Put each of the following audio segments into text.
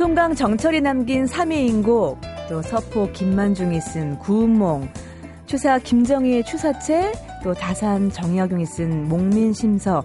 송강 정철이 남긴 삼위인곡, 또 서포 김만중이 쓴 구운몽, 추사 김정희의 추사체, 또 다산 정약용이 쓴 목민심서,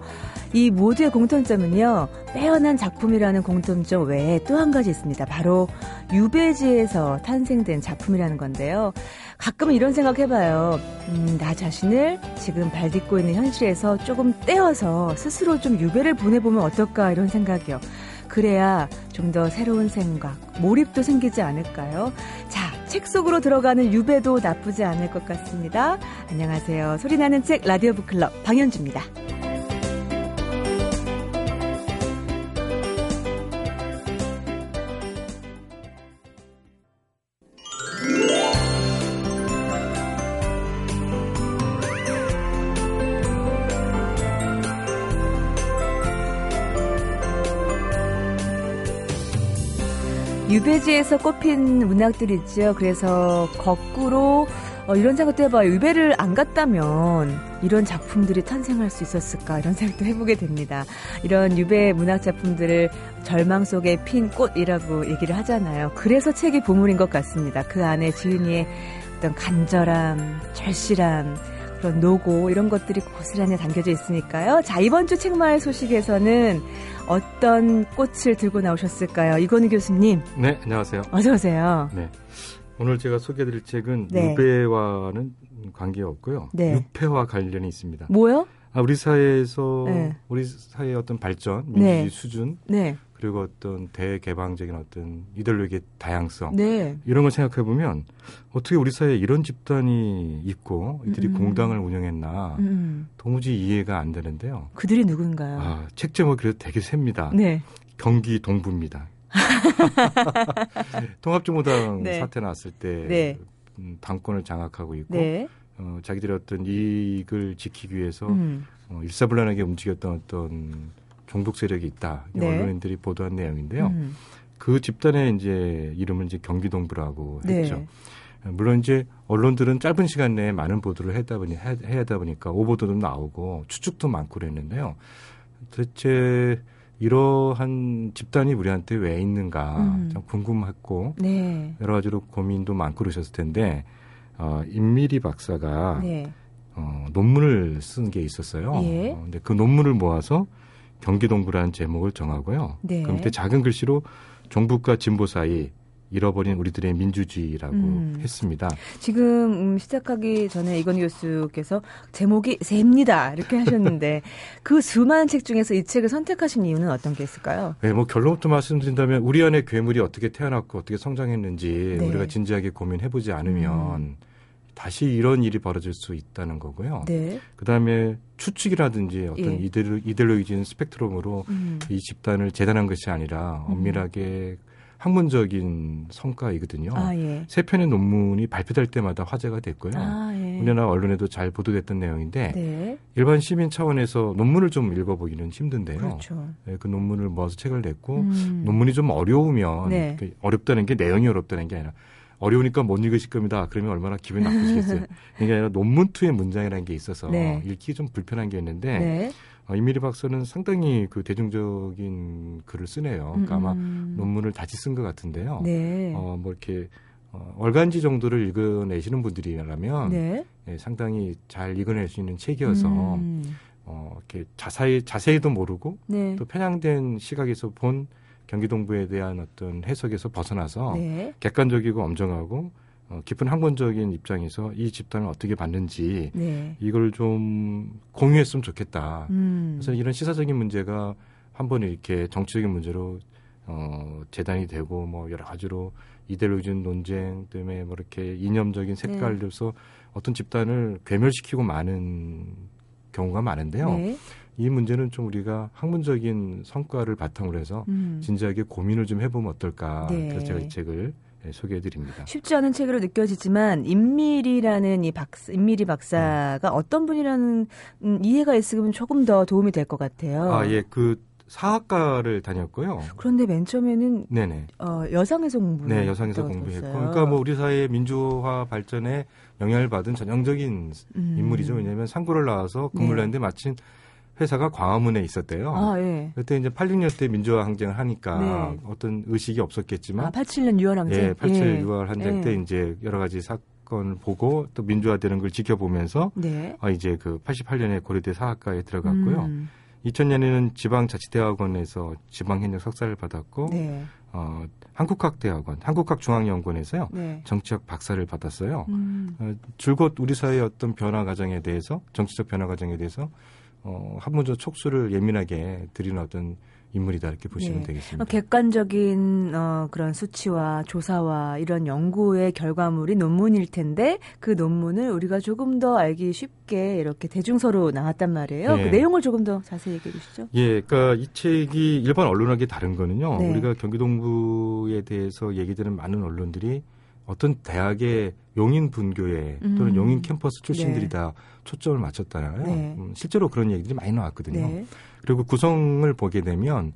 이 모두의 공통점은요, 빼어난 작품이라는 공통점 외에 또 한 가지 있습니다. 바로 유배지에서 탄생된 작품이라는 건데요. 가끔은 이런 생각 해봐요. 음, 나 자신을 지금 발 딛고 있는 현실에서 조금 떼어서 스스로 좀 유배를 보내보면 어떨까 이런 생각이요. 그래야 좀 더 새로운 생각, 몰입도 생기지 않을까요? 자, 책 속으로 들어가는 유배도 나쁘지 않을 것 같습니다. 안녕하세요. 소리나는 책 라디오 북클럽 방현주입니다. 유배지에서 꼽힌 문학들 있죠. 그래서 거꾸로 어, 이런 생각도 해봐요. 유배를 안 갔다면 이런 작품들이 탄생할 수 있었을까 이런 생각도 해보게 됩니다. 이런 유배 문학 작품들을 절망 속에 핀 꽃이라고 얘기를 하잖아요. 그래서 책이 보물인 것 같습니다. 그 안에 지은이의 어떤 간절함, 절실함, 그런 노고 이런 것들이 고스란히 담겨져 있으니까요. 자 이번 주 책마을 소식에서는 어떤 꽃을 들고 나오셨을까요? 이건우 교수님. 네, 안녕하세요. 어서 오세요. 네. 오늘 제가 소개해드릴 책은 네. 유배와는 관계없고요. 네. 유폐와 관련이 있습니다. 뭐요? 아, 우리 사회에서 네. 우리 사회의 어떤 발전, 민주주의 네. 수준, 네. 그리고 어떤 대개방적인 어떤 이데올로기의 다양성 네. 이런 걸 생각해 보면 어떻게 우리 사회에 이런 집단이 있고 이들이 음. 공당을 운영했나 음. 도무지 이해가 안 되는데요. 그들이 누군가요? 아, 책 제목 그래도 되게 셉니다. 네. 경기 동부입니다. 통합정보당 네. 사태 났을 때 네. 음, 당권을 장악하고 있고 네. 어, 자기들의 어떤 이익을 지키기 위해서 음. 어, 일사불란하게 움직였던 어떤 종북 세력이 있다. 네. 언론인들이 보도한 내용인데요. 음. 그 집단의 이제 이름을 이제 경기동부라고 네. 했죠. 물론 이제 언론들은 짧은 시간 내에 많은 보도를 했다 보니 해, 해야 하다 보니까 오보도도 나오고 추측도 많고 그랬는데요. 도대체 이러한 집단이 우리한테 왜 있는가 음. 참 궁금했고 네. 여러 가지로 고민도 많고 그러셨을 텐데 어, 임미리 박사가 네. 어, 논문을 쓴 게 있었어요. 예. 어, 근데 그 논문을 모아서 경기동부라는 제목을 정하고요. 네. 그 밑에 작은 글씨로 종북과 진보 사이 잃어버린 우리들의 민주주의라고 음. 했습니다. 지금 음, 시작하기 전에 이건 교수께서 제목이 셉니다 이렇게 하셨는데 그 수많은 책 중에서 이 책을 선택하신 이유는 어떤 게 있을까요? 네, 뭐 결론부터 말씀드린다면 우리 안에 괴물이 어떻게 태어났고 어떻게 성장했는지 네. 우리가 진지하게 고민해보지 않으면 음. 다시 이런 일이 벌어질 수 있다는 거고요. 네. 그다음에 추측이라든지 어떤 예. 이데로, 이데올로기적인 스펙트럼으로 음. 이 집단을 재단한 것이 아니라 음. 엄밀하게 음. 학문적인 성과이거든요. 아, 예. 세 편의 논문이 발표될 때마다 화제가 됐고요. 아, 예. 우리나라 언론에도 잘 보도됐던 내용인데 네. 일반 시민 차원에서 논문을 좀 읽어보기는 힘든데요. 그렇죠. 네, 그 논문을 모아서 책을 냈고 음. 논문이 좀 어려우면 네. 어렵다는 게 내용이 어렵다는 게 아니라 어려우니까 못 읽으실 겁니다. 그러면 얼마나 기분이 나쁘시겠어요. 그게 아니라 논문 투의 문장이라는 게 있어서 네. 읽기 좀 불편한 게 있는데 네. 어, 이미리 박사는 상당히 그 대중적인 글을 쓰네요. 그러니까 아마 음. 논문을 다시 쓴 것 같은데요. 네. 어, 뭐 이렇게 어, 얼간지 정도를 읽어내시는 분들이라면 네. 예, 상당히 잘 읽어낼 수 있는 책이어서 음. 어, 이렇게 자세히 자세히도 모르고 네. 또 편향된 시각에서 본 경기 동부에 대한 어떤 해석에서 벗어나서 네. 객관적이고 엄정하고 어, 깊은 학문적인 입장에서 이 집단을 어떻게 봤는지 네. 이걸 좀 공유했으면 좋겠다. 음. 그래서 이런 시사적인 문제가 한번 이렇게 정치적인 문제로 어, 재단이 되고 뭐 여러 가지로 이데올로기적 논쟁 때문에 뭐 이렇게 이념적인 색깔로서 네. 어떤 집단을 괴멸시키고 많은 경우가 많은데요. 네. 이 문제는 좀 우리가 학문적인 성과를 바탕으로 해서 음. 진지하게 고민을 좀 해보면 어떨까. 네. 그래서 제가 이 책을 네, 소개해드립니다. 쉽지 않은 책으로 느껴지지만 임밀이라는 이 박사, 임밀이 박사가 음. 어떤 분이라는 음, 이해가 있으면 조금 더 도움이 될 것 같아요. 아 예, 그 사학과를 다녔고요. 그런데 맨 처음에는 네네. 어, 여상에서 공부 네, 여상에서 공부했고, 그러니까 뭐 우리 사회의 민주화 발전에 영향을 받은 전형적인 음. 인물이죠. 왜냐하면 상고를 나와서 근무를 네. 했는데 마침 회사가 광화문에 있었대요. 아, 예. 그때 이제 86년 때 민주화 항쟁을 하니까 네. 어떤 의식이 없었겠지만 아, 87년 6월 항쟁. 예, 87 예. 6월 항쟁 예. 때 이제 여러 가지 사건을 보고 또 민주화되는 걸 지켜보면서 네. 어, 이제 그 88년에 고려대 사학과에 들어갔고요. 음. 2000년에는 지방자치대학원에서 지방행정 석사를 받았고 네. 어, 한국학대학원, 한국학중앙연구원에서요 네. 정치학 박사를 받았어요. 음. 어, 줄곧 우리 사회의 어떤 변화 과정에 대해서 정치적 변화 과정에 대해서 어, 한문조 촉수를 예민하게 드리는 어떤 인물이다 이렇게 보시면 네. 되겠습니다. 객관적인 어, 그런 수치와 조사와 이런 연구의 결과물이 논문일 텐데 그 논문을 우리가 조금 더 알기 쉽게 이렇게 대중서로 나왔단 말이에요. 네. 그 내용을 조금 더 자세히 얘기해 주시죠. 예, 그러니까 이 책이 일반 언론하기 다른 거는요. 네. 우리가 경기동부에 대해서 얘기되는 많은 언론들이 어떤 대학의 용인 분교회 또는 음. 용인 캠퍼스 출신들이 다 네. 초점을 맞췄잖아요. 네. 음, 실제로 그런 얘기들이 많이 나왔거든요. 네. 그리고 구성을 보게 되면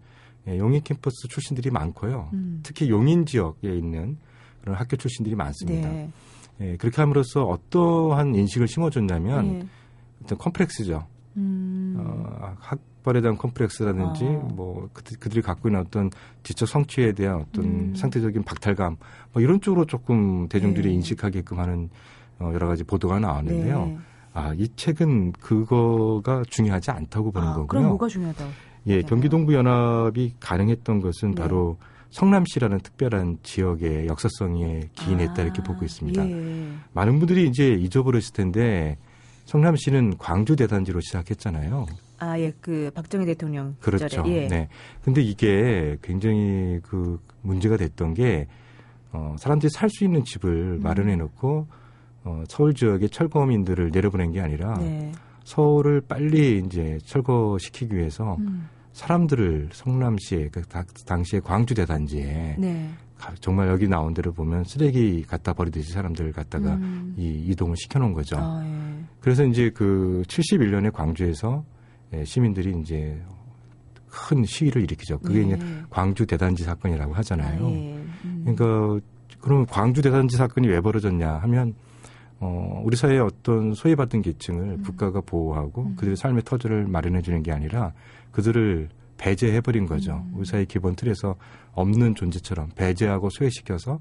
예, 용인 캠퍼스 출신들이 많고요. 음. 특히 용인 지역에 있는 그런 학교 출신들이 많습니다. 네. 예, 그렇게 함으로써 어떠한 인식을 심어줬냐면 네. 어떤 컴플렉스죠. 음. 어, 학벌에 대한 컴플렉스라든지 아. 뭐 그들, 그들이 갖고 있는 어떤 지적 성취에 대한 어떤 음. 상대적인 박탈감 뭐 이런 쪽으로 조금 대중들이 네. 인식하게끔 하는 어, 여러 가지 보도가 나왔는데요. 네. 아, 이 책은 그거가 중요하지 않다고 보는 아, 거고요. 그럼 뭐가 중요하다? 예, 경기동부 연합이 가능했던 것은 네. 바로 성남시라는 특별한 지역의 역사성에 기인했다 아, 이렇게 보고 있습니다. 예. 많은 분들이 이제 잊어버렸을 텐데 성남시는 광주 대단지로 시작했잖아요. 아, 예, 그 박정희 대통령 그렇죠. 예. 네. 근데 이게 굉장히 그 문제가 됐던 게 어, 사람들이 살 수 있는 집을 음. 마련해 놓고 어, 서울 지역의 철거민들을 내려보낸 게 아니라 네. 서울을 빨리 이제 철거시키기 위해서 음. 사람들을 성남시에 그 당시에 광주 대단지에 네. 정말 여기 나온 대로 보면 쓰레기 갖다 버리듯이 사람들 갖다가 음. 이 이동을 시켜놓은 거죠. 아, 예. 그래서 이제 그 71년에 광주에서 예, 시민들이 이제 큰 시위를 일으키죠. 그게 예. 이제 광주 대단지 사건이라고 하잖아요. 아, 예. 음. 그러니까 그러면 광주 대단지 사건이 왜 벌어졌냐 하면 어, 우리 사회의 어떤 소외받은 계층을 음. 국가가 보호하고 음. 그들의 삶의 터전을 마련해 주는 게 아니라 그들을 배제해버린 거죠. 음. 우리 사회 기본 틀에서 없는 존재처럼 배제하고 소외시켜서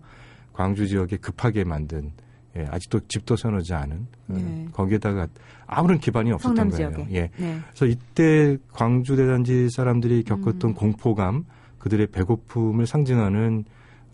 광주 지역에 급하게 만든 예, 아직도 집도 세워놓지 않은 그 네. 거기에다가 아무런 기반이 없었던 거예요. 지역에. 예. 네. 그래서 이때 광주 대단지 사람들이 겪었던 음. 공포감, 그들의 배고픔을 상징하는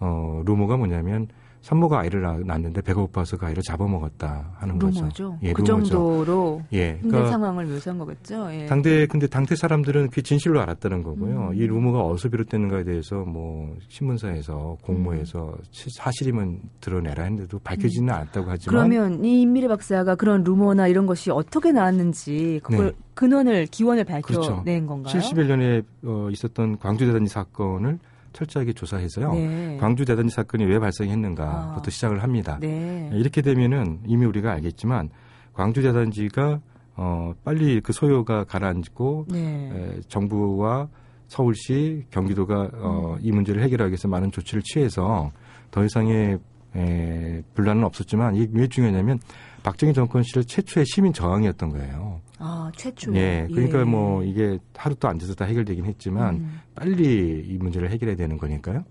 어, 루머가 뭐냐면 산모가 아이를 낳았는데 배가 고파서 그 아이를 잡아먹었다 하는. 거죠. 예, 그 루머죠. 정도로 예, 그러니까 상황을 묘사한 거겠죠. 예. 당대 근데 당대 사람들은 그 진실로 알았다는 거고요. 음. 이 루머가 어디서 비롯됐는가에 대해서 뭐 신문사에서 공모해서 음. 사실이면 드러내라 했는데도 밝혀지는 음. 않았다고 하지만 그러면 이 임미래 박사가 그런 루머나 이런 것이 어떻게 나왔는지 그걸 네. 근원을 기원을 밝혀낸 그렇죠. 건가요? 71년에 어, 있었던 광주 대단지 사건을 철저하게 조사해서요. 네. 광주 대단지 사건이 왜 발생했는가부터 아. 시작을 합니다. 네. 이렇게 되면은 이미 우리가 알겠지만 광주 대단지가 어 빨리 그 소요가 가라앉고 네. 에, 정부와 서울시, 경기도가 어, 음. 이 문제를 해결하기 위해서 많은 조치를 취해서 더 이상의 에, 분란은 없었지만 이게 왜 중요하냐면 박정희 정권 시절 최초의 시민 저항이었던 거예요. 아, 최초. 예. 그러니까 예. 뭐 이게 하루 또 앉아서 다 해결되긴 했지만 음. 빨리 이 문제를 해결해야 되는 거니까요.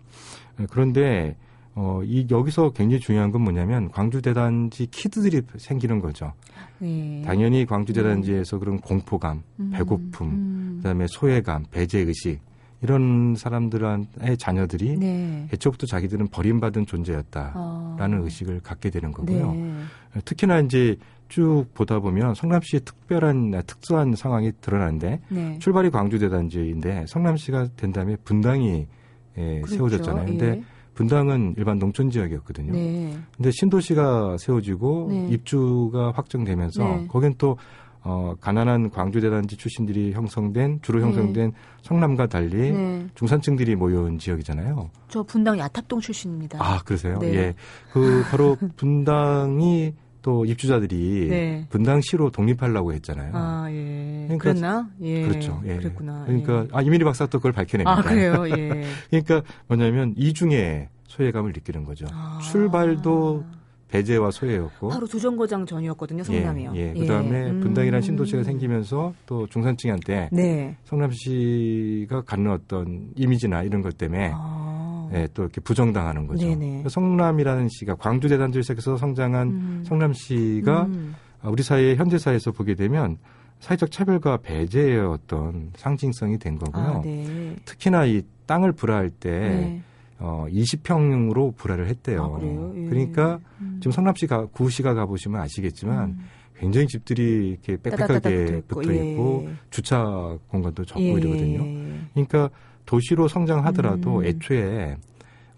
예, 그런데 어, 이 여기서 굉장히 중요한 건 뭐냐면 광주 대단지 키드들이 생기는 거죠. 예. 당연히 광주 대단지에서 음. 그런 공포감, 음. 배고픔, 음. 그다음에 소외감, 배제 의식 이런 사람들의 자녀들이 네. 애초부터 자기들은 버림받은 존재였다라는 아. 의식을 갖게 되는 거고요. 네. 특히나 이제 쭉 보다 보면 성남시의 특별한 특수한 상황이 드러나는데 네. 출발이 광주대단지인데 성남시가 된 다음에 분당이 예, 그렇죠. 세워졌잖아요. 근데 예. 분당은 일반 농촌 지역이었거든요. 네. 근데 신도시가 세워지고 네. 입주가 확정되면서 네. 거긴 또 어, 가난한 광주대단지 출신들이 형성된 주로 네. 형성된 네. 성남과 달리 네. 중산층들이 모여온 지역이잖아요. 저 분당 야탑동 출신입니다. 아 그러세요? 네. 예, 그 바로 분당이 또 입주자들이 네. 분당시로 독립하려고 했잖아요. 아 예. 그러니까, 그랬나? 예. 그렇죠. 예. 그랬구나. 그러니까 예. 아 이민희 박사 또 그걸 밝혀냅니다. 아 그래요. 예. 그러니까 뭐냐면 이중에 소외감을 느끼는 거죠. 아. 출발도 배제와 소외였고 바로 두정거장 전이었거든요, 성남이요. 예, 예. 그다음에 음. 분당이라는 신도시가 생기면서 또 중산층한테 네. 성남시가 갖는 어떤 이미지나 이런 것 때문에 아. 예, 또 이렇게 부정당하는 거죠. 네네. 성남이라는 시가 광주 대단지를 시작해서 성장한 음. 성남시가 음. 우리 사회 현대 사회에서 보게 되면 사회적 차별과 배제의 어떤 상징성이 된 거고요. 아, 네. 특히나 이 땅을 불화할 때 네. 어, 20평으로 불화를 했대요. 아, 예. 그러니까 음. 지금 성남시 가, 구시가 가보시면 아시겠지만 음. 굉장히 집들이 이렇게 빽빽하게 붙어 있고 예. 주차 공간도 적고 예. 이러거든요. 그러니까 도시로 성장하더라도 음. 애초에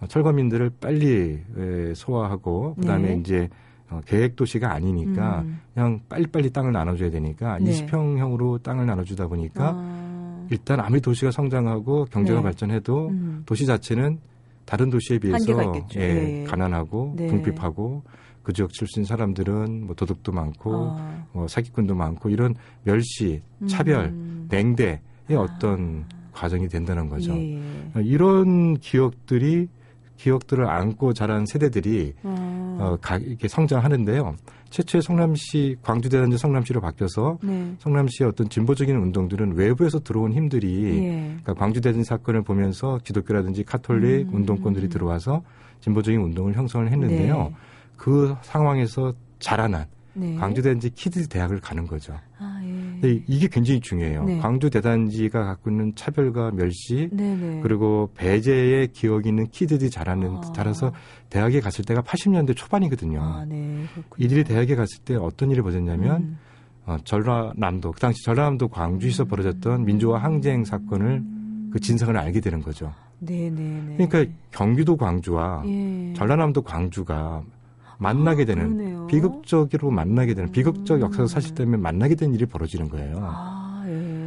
철거민들을 빨리 소화하고 그다음에 네. 이제 어, 계획 도시가 아니니까 음. 그냥 빨리빨리 땅을 나눠줘야 되니까 네. 20평형으로 땅을 나눠주다 보니까 아. 일단 아무리 도시가 성장하고 경제가 네. 발전해도 음. 도시 자체는 다른 도시에 비해서 예, 네. 가난하고 네. 궁핍하고 그 지역 출신 사람들은 뭐 도덕도 많고 아. 뭐 사기꾼도 많고 이런 멸시, 차별, 음. 냉대의 아. 어떤 과정이 된다는 거죠. 예. 이런 기억들이 기억들을 안고 자란 세대들이 음. 어, 가, 이렇게 성장하는데요. 최초의 성남시 광주대단지 성남시로 바뀌어서 네. 성남시의 어떤 진보적인 운동들은 외부에서 들어온 힘들이 예. 그러니까 광주대단지 사건을 보면서 기독교라든지 카톨릭 음. 운동권들이 들어와서 진보적인 운동을 형성을 했는데요. 네. 그 상황에서 자라난 네. 광주대단지 kid 대학을 가는 거죠. 아, 예. 이게 굉장히 중요해요. 네. 광주 대단지가 갖고 있는 차별과 멸시 네네. 네. 그리고 배제의 기억이 있는 kid들이 자라는 아. 자라서 대학에 갔을 때가 80년대 초반이거든요. 아, 네. 이들이 대학에 갔을 때 어떤 일을 벌였냐면 음. 어, 전라남도 그 당시 전라남도 광주에서 음. 벌어졌던 민주화 항쟁 사건을 그 진상을 알게 되는 거죠. 네네. 네, 네. 그러니까 경기도 광주와 예. 전라남도 광주가 만나게 아, 되는 그러네요. 비극적으로 만나게 되는 비극적 역사적 사실 때문에 만나게 된 일이 벌어지는 거예요. 아,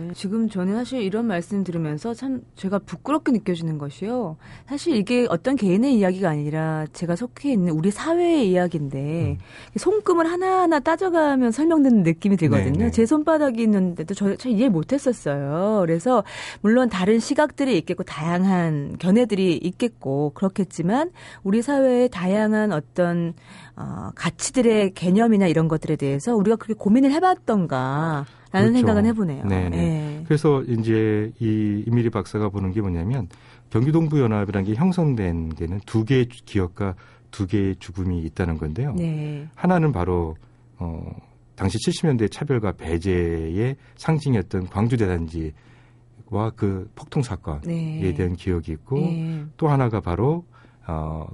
예. 지금 저는 사실 이런 말씀 들으면서 참 제가 부끄럽게 느껴지는 것이요. 사실 이게 어떤 개인의 이야기가 아니라 제가 속해 있는 우리 사회의 이야기인데 음. 손금을 하나하나 따져가면 설명되는 느낌이 들거든요. 네네. 네. 제 손바닥이 있는데도 저잘 이해 못했었어요. 그래서 물론 다른 시각들이 있겠고 다양한 견해들이 있겠고 그렇겠지만 우리 사회의 다양한 어떤 어, 가치들의 개념이나 이런 것들에 대해서 우리가 그렇게 고민을 해봤던가 그렇죠. 생각은 해보네요. 네네. 네. 그래서 이제 이 이미리 박사가 보는 게 뭐냐면 경기동부연합이라는 게 형성된 데는 두 개의 기업과 두 개의 죽음이 있다는 건데요. 네. 하나는 바로 어 당시 70년대 차별과 배제의 상징이었던 광주 대단지와 그 폭동 사건에 네. 대한 기억이 있고 네. 또 하나가 바로 어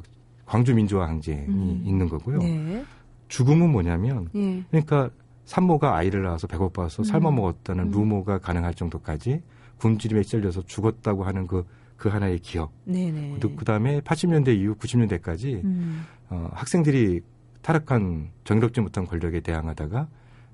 광주 민주화 항쟁이 음. 있는 거고요. 네. 죽음은 뭐냐면 예. 그러니까 산모가 아이를 낳아서 배고파서 음. 삶아 먹었다는 음. 루모가 가능할 정도까지 굶주림에 찔려서 죽었다고 하는 그, 그 하나의 기억. 네네. 그 다음에 80년대 이후 90년대까지 음. 어, 학생들이 타락한 정의롭지 못한 권력에 대항하다가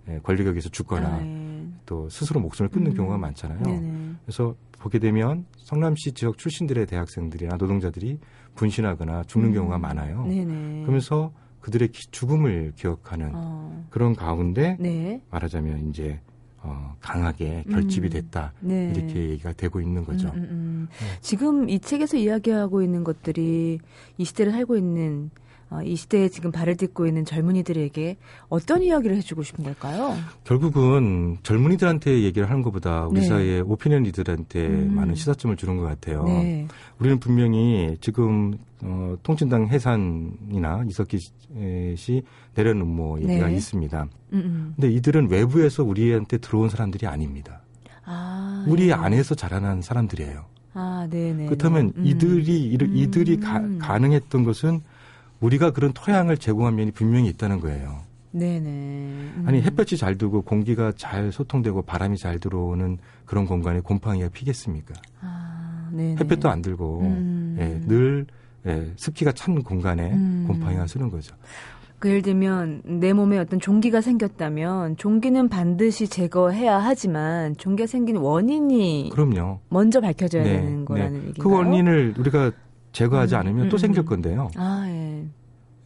예, 권력에서 죽거나 아, 예. 또 스스로 목숨을 끊는 음. 경우가 많잖아요. 네네. 그래서 보게 되면 성남시 지역 출신들의 대학생들이나 노동자들이 분신하거나 죽는 음. 경우가 많아요. 네네. 그러면서 그들의 죽음을 기억하는 어. 그런 가운데 네. 말하자면 이제 어, 강하게 결집이 음. 됐다 네. 이렇게 얘기가 되고 있는 거죠. 음, 음, 음. 네. 지금 이 책에서 이야기하고 있는 것들이 이 시대를 살고 있는 어, 이 시대에 지금 발을 딛고 있는 젊은이들에게 어떤 이야기를 해주고 싶은 걸까요? 결국은 젊은이들한테 얘기를 하는 것보다 우리 네. 사회의 오피니언 리들한테 음. 많은 시사점을 주는 것 같아요. 네. 우리는 분명히 지금 어, 통진당 해산이나 이석기 씨 내려놓은 뭐 얘기가 네. 있습니다. 음음. 음. 근데 이들은 외부에서 우리한테 들어온 사람들이 아닙니다. 아, 우리 네. 안에서 자라난 사람들이에요. 아, 네네. 그렇다면 음. 이들이 이들이 음. 가, 가능했던 것은 우리가 그런 토양을 제공한 면이 분명히 있다는 거예요. 네네. 음. 아니 햇볕이 잘 들고 공기가 잘 소통되고 바람이 잘 들어오는 그런 공간에 곰팡이가 피겠습니까? 아. 햇볕도 안 들고 음. 예, 늘 예, 습기가 찬 공간에 음. 곰팡이가 쓰는 거죠. 그 예를 들면 내 몸에 어떤 종기가 생겼다면 종기는 반드시 제거해야 하지만 종기가 생긴 원인이 그럼요. 먼저 밝혀져야 네, 되는 네. 거라는 네. 얘기인가요? 그 원인을 우리가 제거하지 음, 않으면 음, 또 생길 음. 건데요. 아, 예.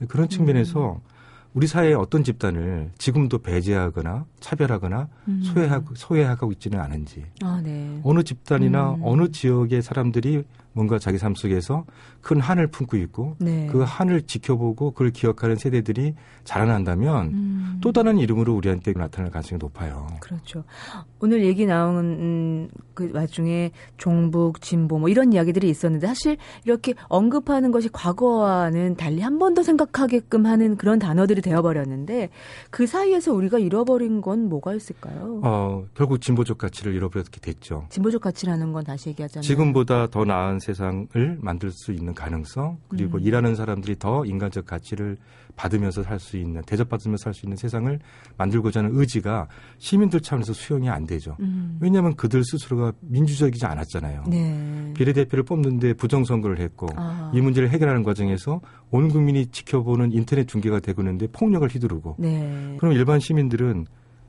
그런 측면에서 음. 우리 사회의 어떤 집단을 지금도 배제하거나 차별하거나 음. 소외하고 소외하고 있지는 않은지 아, 네. 어느 집단이나 음. 어느 지역의 사람들이 뭔가 자기 삶 속에서 큰 한을 품고 있고 네. 그 한을 지켜보고 그걸 기억하는 세대들이 자라난다면 음. 또 다른 이름으로 우리한테 나타날 가능성이 높아요. 그렇죠. 오늘 얘기 나온 그 와중에 종북, 진보 뭐 이런 이야기들이 있었는데 사실 이렇게 언급하는 것이 과거와는 달리 한 번 더 생각하게끔 하는 그런 단어들이 되어버렸는데 그 사이에서 우리가 잃어버린 건 뭐가 있을까요? 어, 결국 진보적 가치를 잃어버렸게 됐죠. 진보적 가치라는 건 다시 얘기하자면 지금보다 더 나은 세상을 만들 수 있는 가능성 그리고 음. 일하는 사람들이 더 인간적 가치를 받으면서 살 수 있는 대접받으면서 살 수 있는 세상을 만들고자 하는 의지가 시민들 차원에서 수용이 안 되죠. 음. 왜냐하면 그들 스스로가 민주적이지 않았잖아요. 네. 비례대표를 뽑는데 부정선거를 했고 아. 이 문제를 해결하는 과정에서 온 국민이 지켜보는 인터넷 중계가 되고 있는데 폭력을 휘두르고 네. 그럼 일반 시민들은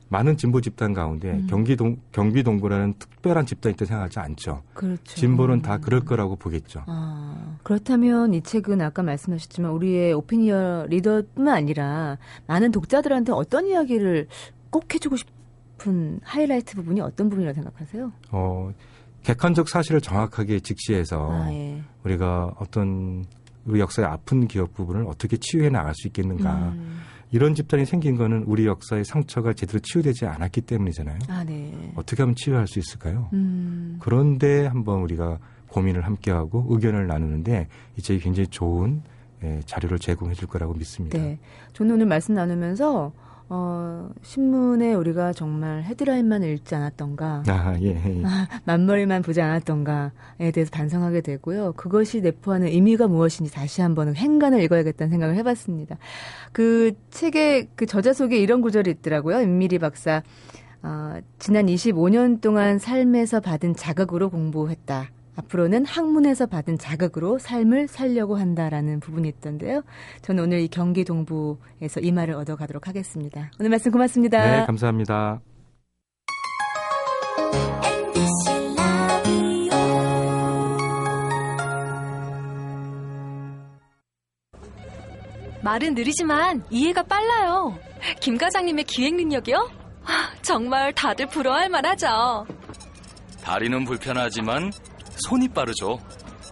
많은 진보 집단 가운데 음. 경기동 경비동부라는 특별한 집단이 있다 생각하지 않죠. 그렇죠. 진보는 다 그럴 거라고 보겠죠. 아, 그렇다면 이 책은 아까 말씀하셨지만 우리의 오피니언 리더뿐만 아니라 많은 독자들한테 어떤 이야기를 꼭 해주고 싶은 하이라이트 부분이 어떤 부분이라고 생각하세요? 어, 객관적 사실을 정확하게 직시해서 아, 예. 우리가 어떤 우리 역사의 아픈 기억 부분을 어떻게 치유해 나갈 수 있겠는가. 음. 이런 집단이 생긴 거는 우리 역사의 상처가 제대로 치유되지 않았기 때문이잖아요. 아, 네. 어떻게 하면 치유할 수 있을까요? 음. 그런데 한번 우리가 고민을 함께하고 의견을 나누는데 이 책이 굉장히 좋은 예, 자료를 제공해 줄 거라고 믿습니다. 네. 저는 오늘 말씀 나누면서 어, 신문에 우리가 정말 헤드라인만 읽지 않았던가, 아, 예, 예. 아, 만머리만 보지 않았던가에 대해서 반성하게 되고요. 그것이 내포하는 의미가 무엇인지 다시 한번 행간을 읽어야겠다는 생각을 해봤습니다. 그 책의 그 저자 속에 이런 구절이 있더라고요. 임미리 박사. 어, 지난 25년 동안 삶에서 받은 자극으로 공부했다. 앞으로는 학문에서 받은 자극으로 삶을 살려고 한다라는 부분이 있던데요. 저는 오늘 이 경기 동부에서 이 말을 얻어가도록 하겠습니다. 오늘 말씀 고맙습니다. 네, 감사합니다. 말은 느리지만 이해가 빨라요. 김 과장님의 기획 능력이요? 정말 다들 부러워할 만하죠. 다리는 불편하지만 손이 빠르죠.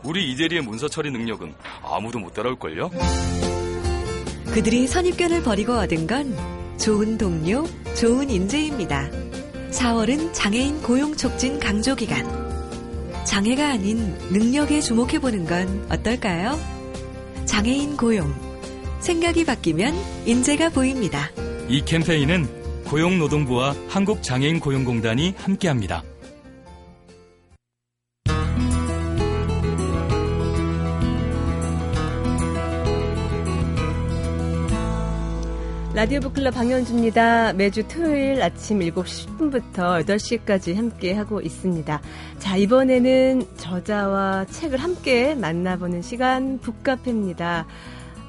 우리 이대리의 문서 처리 능력은 아무도 못 따라올걸요? 그들이 선입견을 버리고 얻은 건 좋은 동료, 좋은 인재입니다. 4월은 장애인 고용 촉진 강조 기간. 장애가 아닌 능력에 주목해 보는 건 어떨까요? 장애인 고용. 생각이 바뀌면 인재가 보입니다. 이 캠페인은 고용노동부와 한국장애인 고용공단이 함께합니다. 라디오 북클럽 방현주입니다. 매주 토요일 아침 7시 10분부터 8시까지 함께 하고 있습니다. 자, 이번에는 저자와 책을 함께 만나보는 시간 북카페입니다.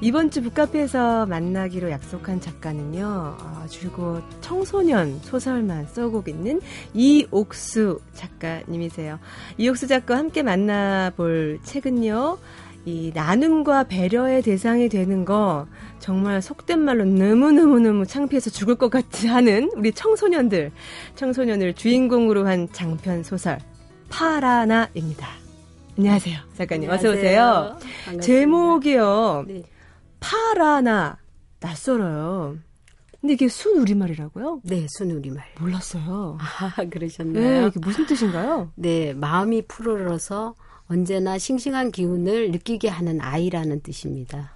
이번 주 북카페에서 만나기로 약속한 작가는요, 아, 줄곧 청소년 소설만 써고 있는 이옥수 작가님이세요. 이옥수 작가와 함께 만나볼 책은요, 이 나눔과 배려의 대상이 되는 거 정말 속된 말로 너무너무너무 창피해서 죽을 것 같이 하는 우리 청소년들, 청소년을 주인공으로 한 장편 소설 파라나입니다. 안녕하세요. 작가님 어서 오세요. 제목이요. 네. 파라나 낯설어요. 근데 이게 순우리말이라고요? 네, 순우리말. 몰랐어요. 아, 그러셨나요? 네, 이게 무슨 뜻인가요? 네, 마음이 푸르러서 언제나 싱싱한 기운을 느끼게 하는 아이라는 뜻입니다.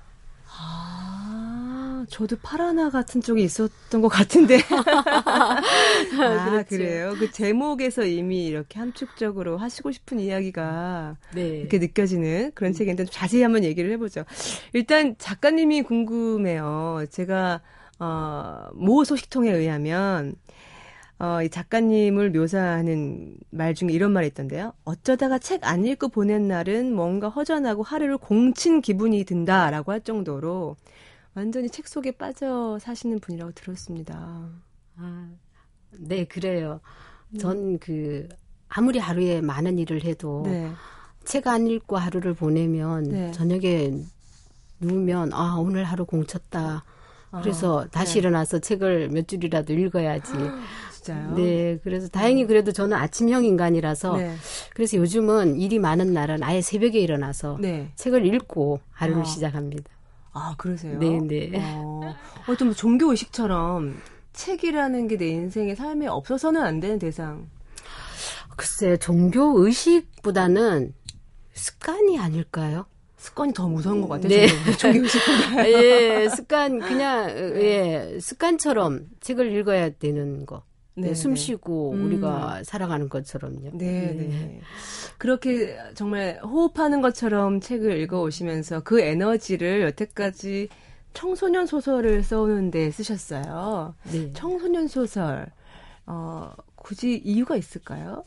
아, 저도 파라나 같은 쪽에 있었던 것 같은데. 아, 그렇죠. 그래요? 그 제목에서 이미 이렇게 함축적으로 하시고 싶은 이야기가 네. 이렇게 느껴지는 그런 책인데 좀 자세히 한번 얘기를 해보죠. 일단 작가님이 궁금해요. 제가, 어, 모 소식통에 의하면 어, 이 작가님을 묘사하는 말 중에 이런 말이 있던데요. 어쩌다가 책 안 읽고 보낸 날은 뭔가 허전하고 하루를 공친 기분이 든다라고 할 정도로 완전히 책 속에 빠져 사시는 분이라고 들었습니다. 아, 네, 그래요. 전그 음. 아무리 하루에 많은 일을 해도 네. 책안 읽고 하루를 보내면 네. 저녁에 누우면 아, 오늘 하루 공쳤다. 그래서 아, 다시 네. 일어나서 책을 몇 줄이라도 읽어야지. 진짜요? 네. 그래서 다행히 그래도 저는 아침형 인간이라서 네. 그래서 요즘은 일이 많은 날은 아예 새벽에 일어나서 네. 책을 읽고 하루를 아. 시작합니다. 아, 그러세요? 네, 네. 어, 어떤 뭐 종교 의식처럼 책이라는 게 내 인생의 삶에 없어서는 안 되는 대상. 글쎄, 종교 의식보다는 습관이 아닐까요? 습관이 더 무서운 것 같아요. 네. 종교 의식보다. 예, 습관, 그냥, 예, 습관처럼 책을 읽어야 되는 거. 네, 네, 숨 쉬고 음. 우리가 살아가는 것처럼요. 네, 네, 네. 그렇게 정말 호흡하는 것처럼 책을 읽어 오시면서 그 에너지를 여태까지 청소년 소설을 써오는데 쓰셨어요. 네. 청소년 소설 어, 굳이 이유가 있을까요?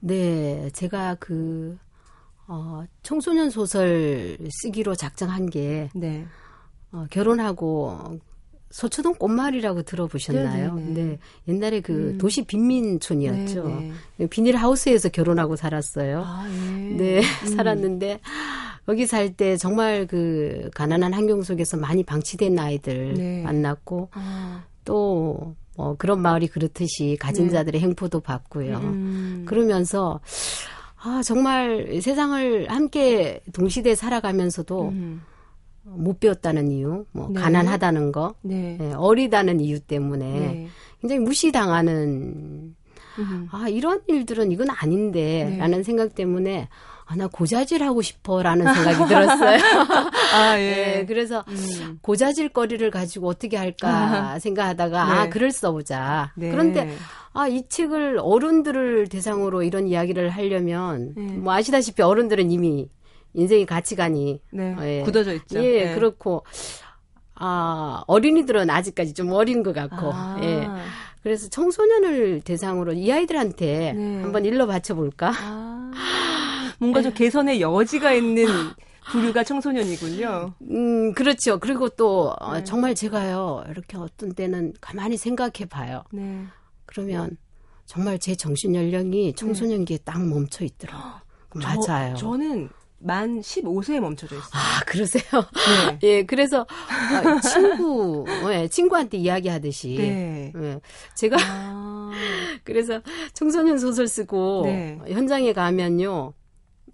네, 제가 그 어, 청소년 소설 쓰기로 작정한 게 네. 어, 결혼하고 서초동 꽃말이라고 들어보셨나요? 네네네. 네, 네. 네 옛날에 그 음. 도시 빈민촌이었죠. 네네. 네. 비닐하우스에서 결혼하고 살았어요. 아, 예. 네, 음. 살았는데 거기 살 때 정말 그 가난한 환경 속에서 많이 방치된 아이들 네. 만났고 아. 또 뭐 그런 마을이 그렇듯이 가진 네. 자들의 행포도 봤고요. 음. 그러면서 아 정말 세상을 함께 동시대에 살아가면서도 음. 못 배웠다는 이유, 뭐 네. 가난하다는 거, 네. 네, 어리다는 이유 때문에 네. 굉장히 무시당하는 음. 아 이런 일들은 이건 아닌데라는 네. 생각 때문에 아, 나 고자질 하고 싶어라는 생각이 들었어요. 아, 예. 네, 그래서 음. 고자질 거리를 가지고 어떻게 할까 생각하다가 아, 글을 써보자. 그런데 아, 이 책을 어른들을 대상으로 이런 이야기를 하려면 뭐 아시다시피 어른들은 이미 인생의 가치관이 네, 예. 굳어져 있죠. 예, 네. 그렇고 아 어린이들은 아직까지 좀 어린 것 같고 아. 예. 그래서 청소년을 대상으로 이 아이들한테 네. 한번 일러 바쳐 볼까? 아. 뭔가 좀 개선의 여지가 있는 부류가 청소년이군요. 음, 그렇죠. 그리고 또 어, 네. 정말 제가요 이렇게 어떤 때는 가만히 생각해 봐요. 네. 그러면 정말 제 정신 연령이 청소년기에 딱 멈춰 있더라고요. 맞아요. 저는 만 15세에 멈춰져 있어요. 아, 그러세요? 네. 예, 그래서 아, 친구, 예, 친구한테 이야기하듯이. 네. 예, 제가 아. 그래서 청소년 소설 쓰고 네. 현장에 가면요.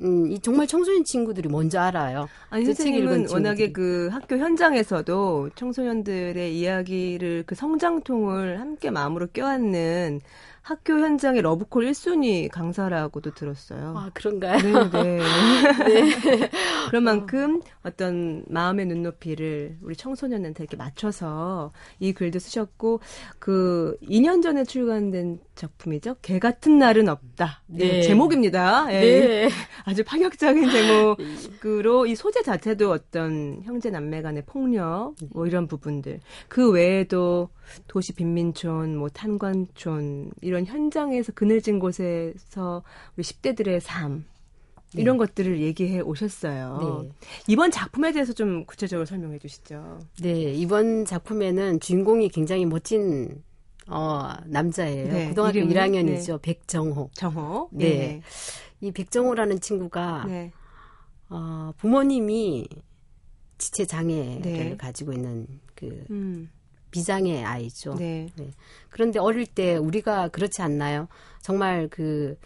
음, 이 정말 청소년 친구들이 먼저 알아요. 아니, 선생님은 워낙에 그 학교 현장에서도 청소년들의 이야기를 그 성장통을 함께 마음으로 껴안는 학교 현장의 러브콜 1순위 강사라고도 들었어요. 아, 그런가요? 네, 네. 네. 그런 만큼 어떤 마음의 눈높이를 우리 청소년한테 이렇게 맞춰서 이 글도 쓰셨고, 그 2년 전에 출간된 작품이죠. 개 같은 날은 없다. 네. 네. 제목입니다. 예. 네. 아주 파격적인 제목으로 이 소재 자체도 어떤 형제 남매 간의 폭력, 뭐 이런 부분들. 그 외에도 도시 빈민촌, 뭐 탄광촌 이런 현장에서 그늘진 곳에서 우리 10대들의 삶 네. 이런 것들을 얘기해 오셨어요. 네. 이번 작품에 대해서 좀 구체적으로 설명해 주시죠. 네, 이번 작품에는 주인공이 굉장히 멋진 어, 남자예요. 네, 고등학교 이름이? 1학년이죠. 네. 백정호. 정호. 네. 네. 이 백정호라는 친구가 네. 어, 부모님이 지체 장애를 네. 가지고 있는 그 음. 비장의 아이죠. 네. 네. 그런데 어릴 때 우리가 그렇지 않나요? 정말 그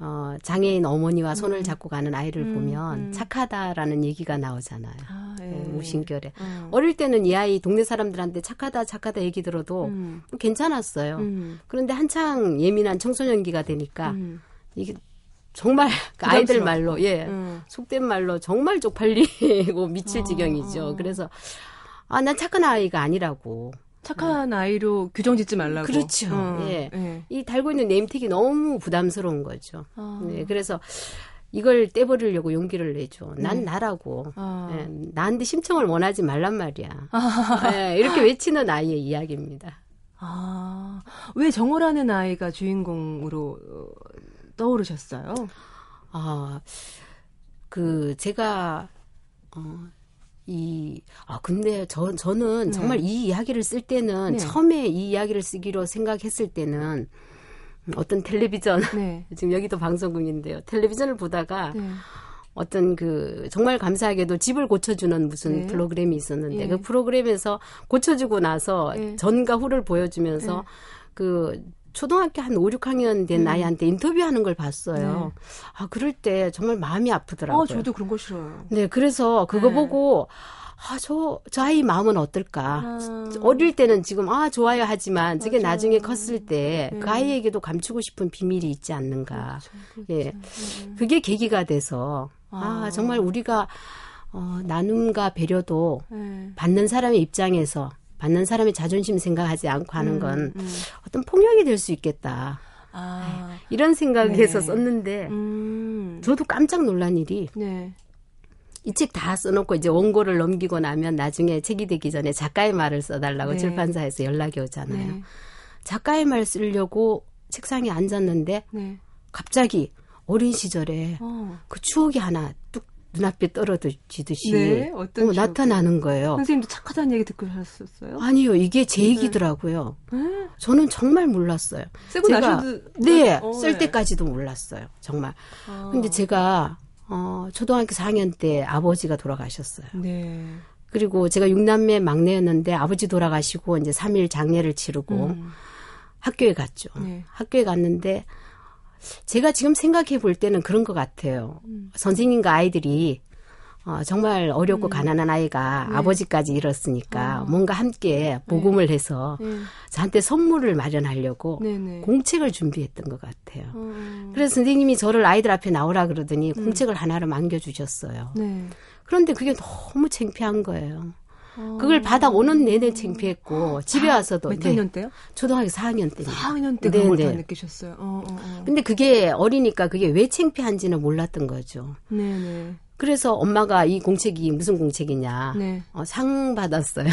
어, 장애인 어머니와 손을 음. 잡고 가는 아이를 음, 보면 음. 착하다라는 얘기가 나오잖아요. 아, 예. 네, 무신결에. 음. 어릴 때는 이 아이 동네 사람들한테 착하다, 착하다 얘기 들어도 음. 괜찮았어요. 음. 그런데 한창 예민한 청소년기가 되니까 이게 정말 그 아이들 말로, 예, 속된 말로 정말 쪽팔리고 미칠 어, 지경이죠. 어. 그래서 아, 난 착한 아이가 아니라고. 착한 네. 아이로 규정 짓지 말라고. 그렇죠. 어, 예. 네. 이 달고 있는 네임택이 너무 부담스러운 거죠. 어. 네. 그래서 이걸 떼버리려고 용기를 내죠. 난 네. 나라고. 어. 네. 나한테 심청을 원하지 말란 말이야. 아. 네. 이렇게 외치는 아이의 이야기입니다. 아, 왜 정호라는 아이가 주인공으로 어, 떠오르셨어요? 아, 그, 제가, 어, 이, 아, 근데 저, 저는 네. 정말 이 이야기를 쓸 때는 네. 처음에 이 이야기를 쓰기로 생각했을 때는 어떤 텔레비전, 네. 지금 여기도 방송국인데요. 텔레비전을 보다가, 네. 어떤 그 정말 감사하게도 집을 고쳐주는 무슨 네. 프로그램이 있었는데 예. 그 프로그램에서 고쳐주고 나서 예. 전과 후를 보여주면서 예. 그 초등학교 한 5, 6학년 된 음. 아이한테 인터뷰하는 걸 봤어요. 네. 아, 그럴 때 정말 마음이 아프더라고요. 어, 저도 그런 거 싫어요. 네, 그래서 그거 네. 보고 아, 저, 저 아이 마음은 어떨까. 아. 어릴 때는 지금, 아, 좋아요 하지만, 저게 맞아요. 나중에 컸을 때, 네. 그 아이에게도 감추고 싶은 비밀이 있지 않는가. 그렇죠, 그렇죠. 예. 네. 그게 계기가 돼서, 아, 아 정말 우리가, 어, 나눔과 배려도 네. 받는 사람의 입장에서, 받는 사람의 자존심 생각하지 않고 하는 음, 건 음, 음. 어떤 폭력이 될 수 있겠다. 아. 네. 이런 생각에서 네. 썼는데, 음. 저도 깜짝 놀란 일이, 네. 이책 다 써놓고 이제 원고를 넘기고 나면 나중에 책이 되기 전에 작가의 말을 써달라고 네. 출판사에서 연락이 오잖아요. 네. 작가의 말 쓰려고 책상에 앉았는데 네. 갑자기 어린 시절에 어. 그 추억이 하나 뚝 눈앞에 떨어지듯이 네, 어떤 어, 나타나는 거예요. 선생님도 착하다는 얘기 듣고 하셨어요? 아니요, 이게 제 네. 얘기더라고요. 네. 저는 정말 몰랐어요. 쓰고 제가, 나셔도 네, 어, 쓸 네. 때까지도 몰랐어요. 정말. 아. 근데 제가 어, 초등학교 4학년 때 아버지가 돌아가셨어요. 네. 그리고 제가 6남매 막내였는데 아버지 돌아가시고 이제 3일 장례를 치르고 음. 학교에 갔죠. 네. 학교에 갔는데 제가 지금 생각해 볼 때는 그런 것 같아요. 음. 선생님과 아이들이 어, 정말 어렵고 음. 가난한 아이가 네. 아버지까지 잃었으니까 어. 뭔가 함께 복음을 네. 해서 네. 저한테 선물을 마련하려고 네네. 네. 공책을 준비했던 것 같아요. 어. 그래서 선생님이 저를 아이들 앞에 나오라 그러더니 음. 공책을 하나를 남겨주셨어요. 네. 그런데 그게 너무 창피한 거예요. 어. 그걸 받아오는 내내 창피했고 집에 와서도 몇 학년 때요? 초등학교 4학년 때. 4학년 때 그걸 다 느끼셨어요. 어, 어, 어. 근데 그게 어리니까 그게 왜 창피한지는 몰랐던 거죠. 네네. 그래서 엄마가 이 공책이 무슨 공책이냐. 네. 어, 상 받았어요.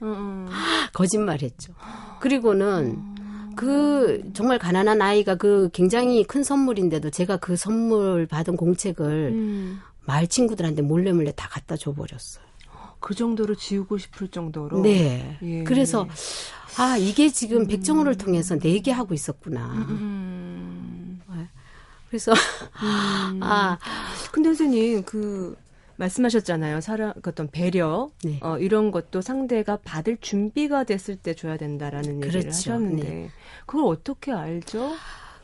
어, 어. 거짓말했죠. 그리고는 어. 그 정말 가난한 아이가 그 굉장히 큰 선물인데도 제가 그 선물 받은 공책을 음. 마을 친구들한테 몰래 몰래 다 갖다 줘 버렸어요. 그 정도로 지우고 싶을 정도로. 네. 예. 그래서 아 이게 지금 음. 백정호를 통해서 내게 하고 있었구나. 음. 음, 음. 그래서 음. 아 근데 선생님 그 말씀하셨잖아요. 사람 그 어떤 배려 네. 어, 이런 것도 상대가 받을 준비가 됐을 때 줘야 된다라는 얘기를 그렇죠. 하셨는데 네. 그걸 어떻게 알죠?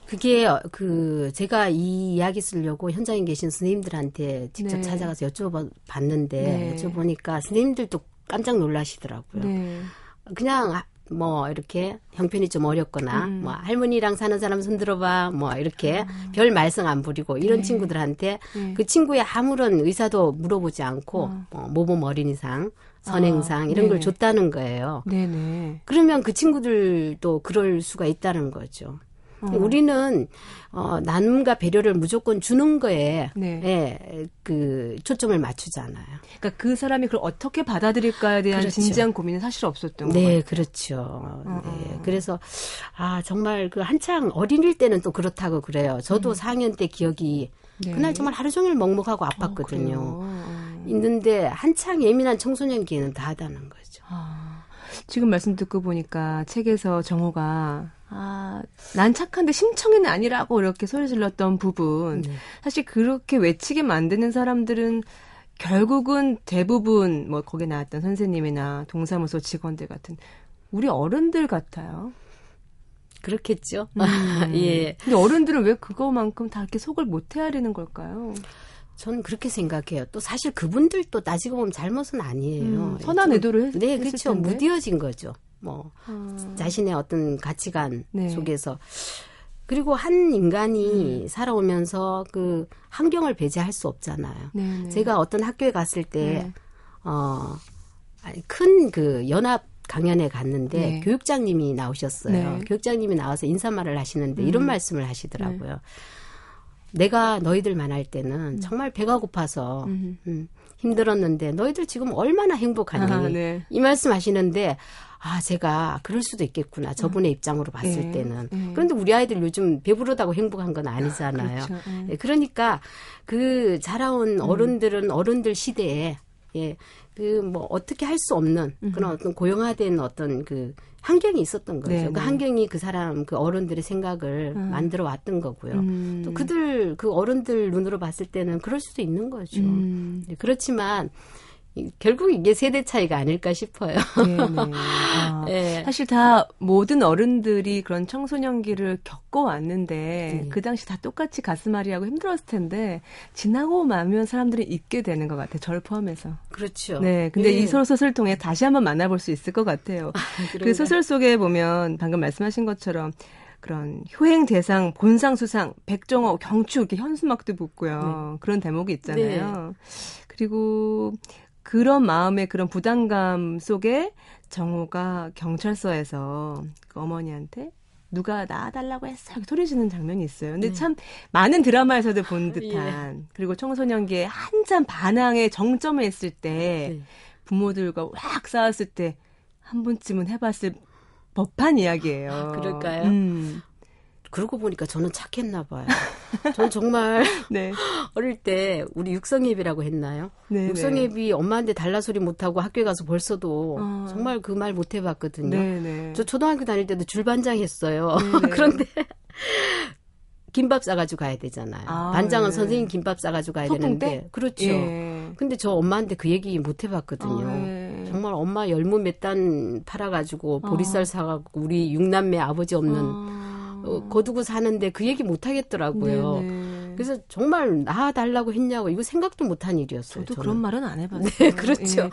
그게 어, 그 제가 이 이야기 쓰려고 현장에 계신 선생님들한테 직접 네. 찾아가서 여쭤봤는데 네. 여쭤보니까 선생님들도 깜짝 놀라시더라고요. 네. 그냥 뭐 이렇게 형편이 좀 어렵거나 음. 뭐 할머니랑 사는 사람 손 들어봐 뭐 이렇게 음. 별 말썽 안 부리고 이런 네. 친구들한테 네. 그 친구의 아무런 의사도 물어보지 않고 어. 뭐 모범 어린이상 선행상 아, 이런 걸 줬다는 거예요. 네네. 그러면 그 친구들도 그럴 수가 있다는 거죠. 어. 우리는 어, 나눔과 배려를 무조건 주는 거에 네. 예, 그 초점을 맞추잖아요. 그러니까 그 사람이 그걸 어떻게 받아들일까에 대한 그렇죠. 진지한 고민은 사실 없었던 거예요. 네, 그렇죠. 어, 네. 어. 그래서 아 정말 그 한창 어린일 때는 또 그렇다고 그래요. 저도 음. 4학년 때 기억이 네. 그날 정말 하루 종일 먹먹하고 아팠거든요. 어, 있는데 한창 예민한 청소년기에는 다 하다는 거죠. 아, 지금 말씀 듣고 보니까 책에서 정호가 아, 난 착한데 심청이는 아니라고 이렇게 소리 질렀던 부분. 네. 사실 그렇게 외치게 만드는 사람들은 결국은 대부분 뭐 거기 나왔던 선생님이나 동사무소 직원들 같은 우리 어른들 같아요. 그렇겠죠. 음. 예. 근데 어른들은 왜 그거만큼 다 이렇게 속을 못 헤아리는 걸까요? 저는 그렇게 생각해요. 또 사실 그분들도 따지고 보면 잘못은 아니에요. 음, 선한 의도를 했, 네, 그렇죠. 무디어진 거죠. 뭐 음. 자신의 어떤 가치관 네. 속에서 그리고 한 인간이 음. 살아오면서 그 환경을 배제할 수 없잖아요. 네네. 네. 제가 어떤 학교에 갔을 때, 네. 어, 큰 그 연합 강연에 갔는데 네. 교육장님이 나오셨어요. 네. 교육장님이 나와서 인사말을 하시는데 음. 이런 말씀을 하시더라고요. 네. 내가 너희들 만날 때는 음. 정말 배가 고파서 음. 음, 힘들었는데 너희들 지금 얼마나 행복하니? 아, 네. 이 말씀 하시는데 아, 제가 그럴 수도 있겠구나. 저분의 음. 입장으로 봤을 네. 때는. 네. 그런데 우리 아이들 요즘 배부르다고 행복한 건 아니잖아요. 그렇죠. 네. 그러니까 그 자라온 음. 어른들은 어른들 시대에 예. 그 뭐 어떻게 할 수 없는 그런 어떤 고용화된 어떤 그 환경이 있었던 거죠. 네네. 그 환경이 그 사람 그 어른들의 생각을 음. 만들어 왔던 거고요. 음. 또 그들 그 어른들 눈으로 봤을 때는 그럴 수도 있는 거죠. 음. 네, 그렇지만 결국 이게 세대 차이가 아닐까 싶어요. 네, 네. 아, 네. 사실 다 모든 어른들이 그런 청소년기를 겪어왔는데 네. 그 당시 다 똑같이 가슴앓이하고 힘들었을 텐데 지나고 나면 사람들이 잊게 되는 것 같아요. 저를 포함해서. 그렇죠. 네, 근데 네. 이 소설을 통해 다시 한번 만나볼 수 있을 것 같아요. 아, 그 소설 속에 보면 방금 말씀하신 것처럼 그런 효행 대상, 본상 수상, 백종어, 경추 이렇게 현수막도 붙고요. 네. 그런 대목이 있잖아요. 그리고 그런 마음의 그런 부담감 속에 정우가 경찰서에서 그 어머니한테 누가 나와달라고 했어 이렇게 소리 지는 장면이 있어요. 근데 네. 참 많은 드라마에서도 본 예. 듯한 예. 그리고 청소년기에 한참 반항의 정점에 있을 때 네. 부모들과 확 싸웠을 때 한 번쯤은 해봤을 법한 이야기예요. 아, 그럴까요? 음. 그러고 보니까 저는 착했나 봐요. 전 정말 네. 어릴 때 우리 육성예비라고 했나요? 네, 육성예비 네. 엄마한테 달라 소리 못하고 학교에 가서 벌써도 아. 정말 그 말 못 해봤거든요. 네, 네. 저 초등학교 다닐 때도 줄반장 했어요. 네, 그런데 김밥 싸가지고 가야 되잖아요. 아, 반장은 네. 선생님 김밥 싸가지고 가야 되는데. 때? 그렇죠. 예. 근데 저 엄마한테 그 얘기 못 해봤거든요. 아, 예. 정말 엄마 열무 몇 단 팔아가지고 보리쌀 아. 사가고 우리 육남매 아버지 없는 아. 어, 거두고 사는데 그 얘기 못 하겠더라고요. 네네. 그래서 정말 나 달라고 했냐고 이거 생각도 못한 일이었어요. 저도 저는. 그런 말은 안 해봤어요. 네, 그렇죠. 예.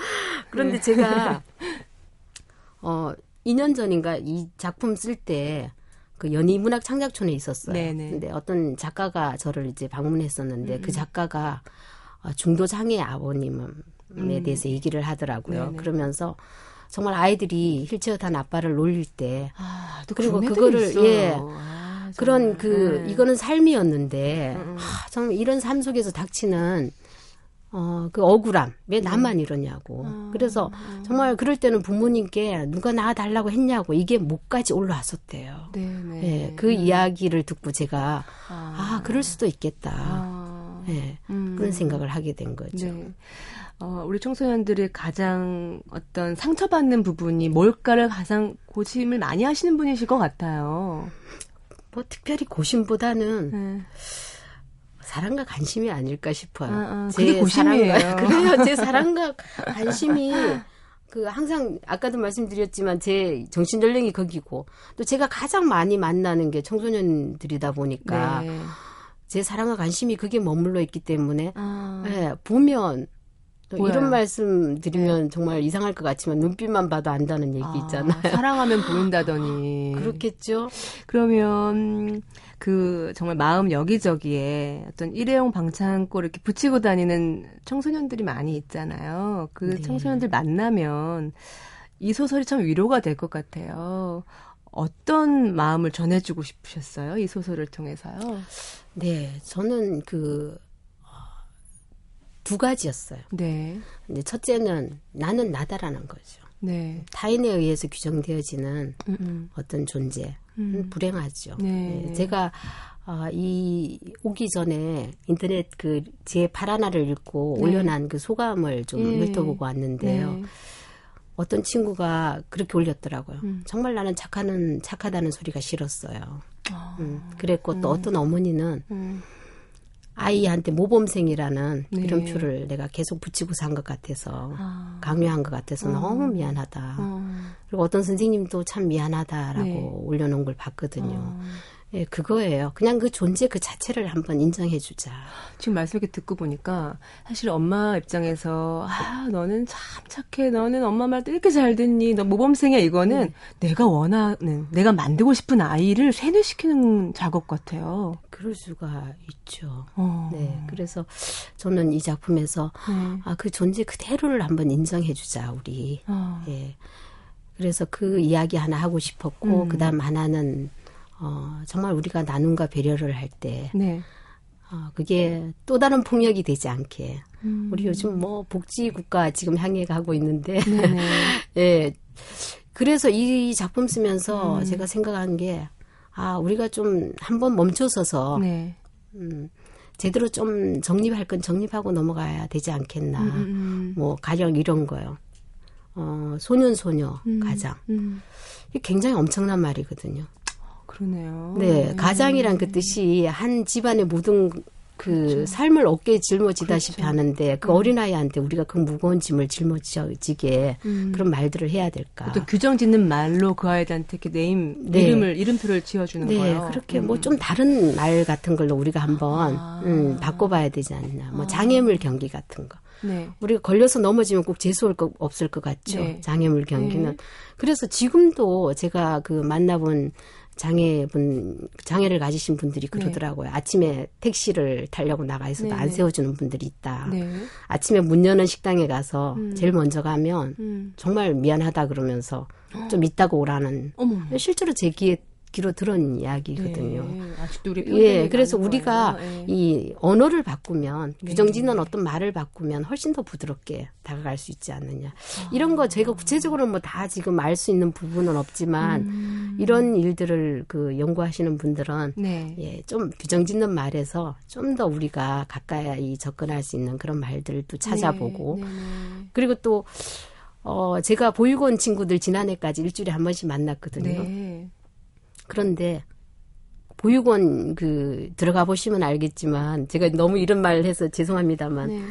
그런데 네. 제가 어 2년 전인가 이 작품 쓸때 그 연희문학 창작촌에 있었어요. 네네. 근데 어떤 작가가 저를 이제 방문했었는데 음. 그 작가가 어, 중도 장애 아버님에 음. 대해서 얘기를 하더라고요. 네네. 그러면서 정말 아이들이 휠체어 탄 아빠를 놀릴 때 아, 그리고 그거를 있어요. 예 아, 그런 그 네. 이거는 삶이었는데 음, 음. 아, 정말 이런 삶 속에서 닥치는 어, 그 억울함. 왜 음. 나만 음. 이러냐고. 음. 그래서 정말 그럴 때는 부모님께 누가 나와달라고 했냐고 이게 목까지 올라왔었대요. 네네. 예, 그 네. 이야기를 듣고 제가 아, 아 그럴 수도 있겠다. 아. 예, 음. 그런 생각을 하게 된 거죠. 네. 어, 우리 청소년들이 가장 어떤 상처받는 부분이 뭘까를 가장 고심을 많이 하시는 분이실 것 같아요. 뭐 특별히 고심보다는 네. 사랑과 관심이 아닐까 싶어요. 아, 아, 제 고심이에요. 사랑과, 그래요. 제 사랑과 관심이 그 항상 아까도 말씀드렸지만 제 정신 연령이 거기고 또 제가 가장 많이 만나는 게 청소년들이다 보니까 네. 제 사랑과 관심이 그게 머물러 있기 때문에 아. 네, 보면 또 이런 말씀 드리면 네. 정말 이상할 것 같지만 눈빛만 봐도 안다는 얘기 아, 있잖아요. 사랑하면 보인다더니. 그렇겠죠. 그러면 그 정말 마음 여기저기에 어떤 일회용 방창고 이렇게 붙이고 다니는 청소년들이 많이 있잖아요. 그 네. 청소년들 만나면 이 소설이 참 위로가 될 것 같아요. 어떤 마음을 전해주고 싶으셨어요? 이 소설을 통해서요? 네, 저는 그 두 가지였어요. 네. 근데 첫째는 나는 나다라는 거죠. 네. 타인에 의해서 규정되어지는 음음. 음. 어떤 존재. 음. 불행하죠. 네. 네. 제가 아, 이 오기 전에 인터넷 그제 파라나를 읽고 네. 올려놓은 그 소감을 좀 네. 훑어보고 왔는데요. 네. 어떤 친구가 그렇게 올렸더라고요. 음. 정말 나는 착하는 착하다는 소리가 싫었어요. 아. 음. 그랬고 또 음. 어떤 어머니는 음. 아이한테 모범생이라는 네. 이름표를 내가 계속 붙이고 산 것 같아서 아. 강요한 것 같아서 어. 너무 미안하다. 어. 그리고 어떤 선생님도 참 미안하다라고 네. 올려놓은 걸 봤거든요. 어. 예, 그거예요. 그냥 그 존재 그 자체를 한번 인정해주자. 지금 말씀 이렇게 듣고 보니까 사실 엄마 입장에서 아 너는 참 착해. 너는 엄마 말도 이렇게 잘 듣니. 너 모범생이야. 이거는 네. 내가 원하는 내가 만들고 싶은 아이를 세뇌시키는 작업 같아요. 그럴 수가 있죠. 어. 네, 그래서 저는 이 작품에서 네. 아그 존재 그대로를 한번 인정해주자 우리. 어. 예. 그래서 그 이야기 하나 하고 싶었고 음. 그다음 하나는 어, 정말 우리가 나눔과 배려를 할 때, 네. 어, 그게 또 다른 폭력이 되지 않게. 음. 우리 요즘 뭐 복지 국가 지금 향해 가고 있는데, 예. 그래서 이 작품 쓰면서 음. 제가 생각한 게, 아, 우리가 좀 한번 멈춰서서, 네. 음, 제대로 좀 정립할 건 정립하고 넘어가야 되지 않겠나. 음, 음, 음. 뭐 가령 이런 거요. 어, 소년 소녀 음, 가장. 음. 이게 굉장히 엄청난 말이거든요. 그러네요. 네, 네. 가장이란 그 뜻이 한 집안의 모든 그 그렇죠. 삶을 어깨에 짊어지다시피 그렇죠. 하는데 그 음. 어린아이한테 우리가 그 무거운 짐을 짊어지게 음. 그런 말들을 해야 될까? 또 규정 짓는 말로 그 아이한테 이렇게 네임 네. 이름을 이름표를 지어주는 네, 거예요. 그렇게 뭐 음. 뭐좀 다른 말 같은 걸로 우리가 한번 아. 음, 바꿔봐야 되지 않나? 뭐 아. 장애물 경기 같은 거. 네. 우리가 걸려서 넘어지면 꼭 재수할 거 없을 것 같죠. 네. 장애물 경기는. 네. 그래서 지금도 제가 그 만나본 장애분 장애를 가지신 분들이 네. 그러더라고요. 네. 아침에 택시를 타려고 나가 있어도 네. 안 세워주는 분들이 있다. 네. 아침에 문 여는 식당에 가서 음. 제일 먼저 가면 음. 정말 미안하다 그러면서 좀 있다고 오라는. 어머. 실제로 제 귀에 귀로 들은 이야기거든요. 네, 아직도 우리 예, 그래서 우리가 네. 이 언어를 바꾸면 네. 규정짓는 어떤 말을 바꾸면 훨씬 더 부드럽게 다가갈 수 있지 않느냐. 아. 이런 거 제가 구체적으로 뭐 다 지금 알 수 있는 부분은 없지만 음. 이런 일들을 그 연구하시는 분들은 네. 예, 좀 규정짓는 말에서 좀 더 우리가 가까이 접근할 수 있는 그런 말들도 찾아보고 네, 네, 그리고 또 어, 제가 보육원 친구들 지난해까지 일주일에 한 번씩 만났거든요. 네. 그런데 보육원 그 들어가 보시면 알겠지만 제가 너무 이런 말 해서 죄송합니다만 네.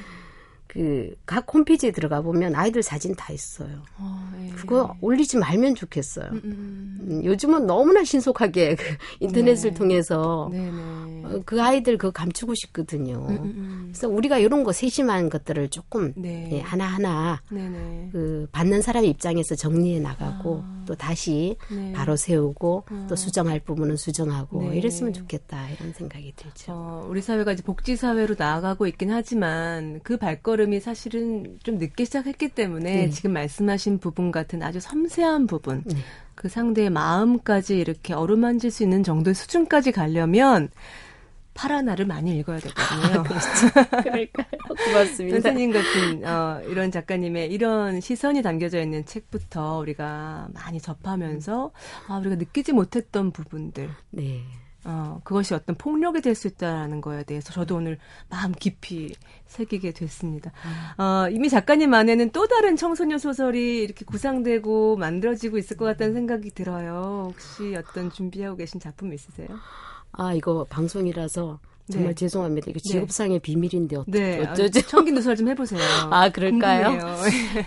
그각 홈페이지에 들어가 보면 아이들 사진 다 있어요. 어, 예. 그거 올리지 말면 좋겠어요. 음, 음, 음. 음 요즘은 너무나 신속하게 그 인터넷을 네. 통해서 네, 네. 어, 그 아이들 그거 감추고 싶거든요. 음, 음, 그래서 우리가 이런 거 세심한 것들을 조금 네. 예, 하나하나 네, 네. 그 받는 사람 입장에서 정리해 나가고 아. 또 다시 네. 바로 세우고 아. 또 수정할 부분은 수정하고 이랬으면 좋겠다 이런 생각이 들죠. 어, 우리 사회가 이제 복지 사회로 나아가고 있긴 하지만 그 발걸음 발걸음이 사실은 좀 늦게 시작했기 때문에 네. 지금 말씀하신 부분 같은 아주 섬세한 부분, 네. 그 상대의 마음까지 이렇게 어루만질 수 있는 정도의 수준까지 가려면 파라나를 많이 읽어야 되거든요. 아, 그렇죠. 그럴까요? 고맙습니다. 선생님 같은 어, 이런 작가님의 이런 시선이 담겨져 있는 책부터 우리가 많이 접하면서 아, 우리가 느끼지 못했던 부분들. 네. 어, 그것이 어떤 폭력이 될 수 있다는 거에 대해서 저도 오늘 마음 깊이 새기게 됐습니다. 음. 어, 이미 작가님 안에는 또 다른 청소년 소설이 이렇게 구상되고 만들어지고 있을 것 같다는 생각이 들어요. 혹시 어떤 준비하고 계신 작품 있으세요? 아, 이거 방송이라서 정말 네. 죄송합니다. 이거 네. 직업상의 네. 비밀인데 어쩌, 네. 어쩌죠? 청기 누설 좀 해보세요. 아, 그럴까요?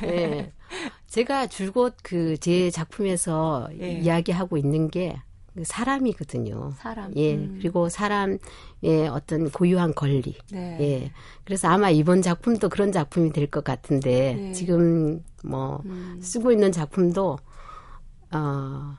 네. 제가 줄곧 그 제 작품에서 네. 이야기하고 있는 게 사람이거든요. 사람. 예. 음. 그리고 사람의 어떤 고유한 권리. 네. 예. 그래서 아마 이번 작품도 그런 작품이 될 것 같은데 네. 지금 뭐 음. 쓰고 있는 작품도 어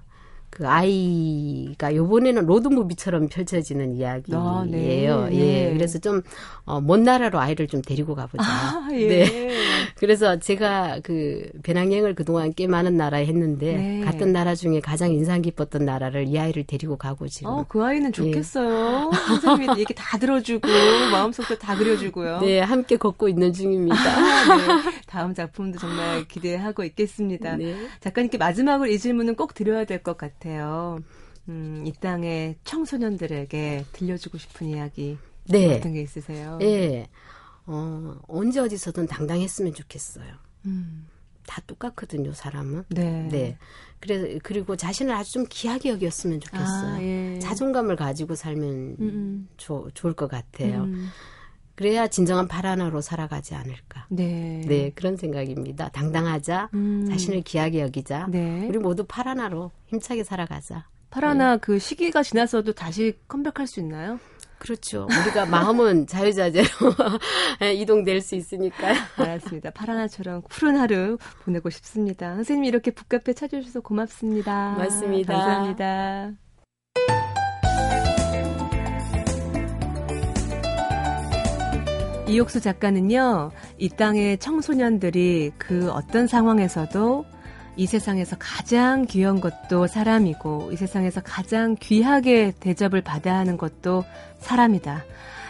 그 아이가 요번에는 로드무비처럼 펼쳐지는 이야기예요. 아, 네, 예. 네. 그래서 좀, 어, 먼 나라로 아이를 좀 데리고 가보자. 아, 예. 네. 그래서 제가 그 배낭여행을 그동안 꽤 많은 나라에 했는데 네. 갔던 나라 중에 가장 인상 깊었던 나라를 이 아이를 데리고 가고 지금. 어, 그 아이는 예. 좋겠어요. 예. 선생님이 얘기 다 들어주고 마음속도 다 그려주고요. 네, 함께 걷고 있는 중입니다. 아, 네. 다음 작품도 정말 기대하고 있겠습니다. 네. 작가님께 마지막으로 이 질문은 꼭 드려야 될 것 같아요. 같아요. 음, 이 땅의 청소년들에게 들려주고 싶은 이야기 네. 어떤 게 있으세요? 네. 어, 언제 어디서든 당당했으면 좋겠어요. 음. 다 똑같거든요, 사람은. 네. 네. 그래서 그리고 자신을 아주 좀 귀하게 여겼으면 좋겠어요. 아, 예. 자존감을 가지고 살면 음. 음. 조, 좋을 것 같아요. 음. 그래야 진정한 파라나로 살아가지 않을까. 네. 네, 그런 생각입니다. 당당하자, 음. 자신을 귀하게 여기자. 네. 우리 모두 파라나로 힘차게 살아가자. 파라나 네. 그 시기가 지나서도 다시 컴백할 수 있나요? 그렇죠. 우리가 마음은 자유자재로 이동될 수 있으니까요. 알았습니다. 파라나처럼 푸른 하루 보내고 싶습니다. 선생님 이렇게 북카페 찾아주셔서 고맙습니다. 고맙습니다. 감사합니다. 이옥수 작가는요, 이 땅의 청소년들이 그 어떤 상황에서도 이 세상에서 가장 귀한 것도 사람이고, 이 세상에서 가장 귀하게 대접을 받아야 하는 것도 사람이다.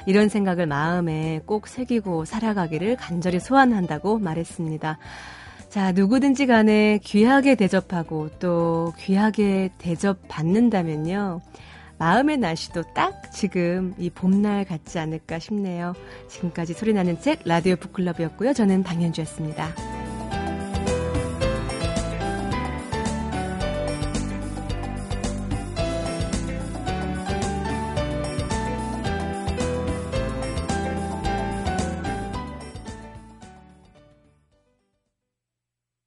이런 생각을 마음에 꼭 새기고 살아가기를 간절히 소원한다고 말했습니다. 자, 누구든지 간에 귀하게 대접하고 또 귀하게 대접받는다면요. 마음의 날씨도 딱 지금 이 봄날 같지 않을까 싶네요. 지금까지 소리나는 책 라디오 북클럽이었고요. 저는 방현주였습니다.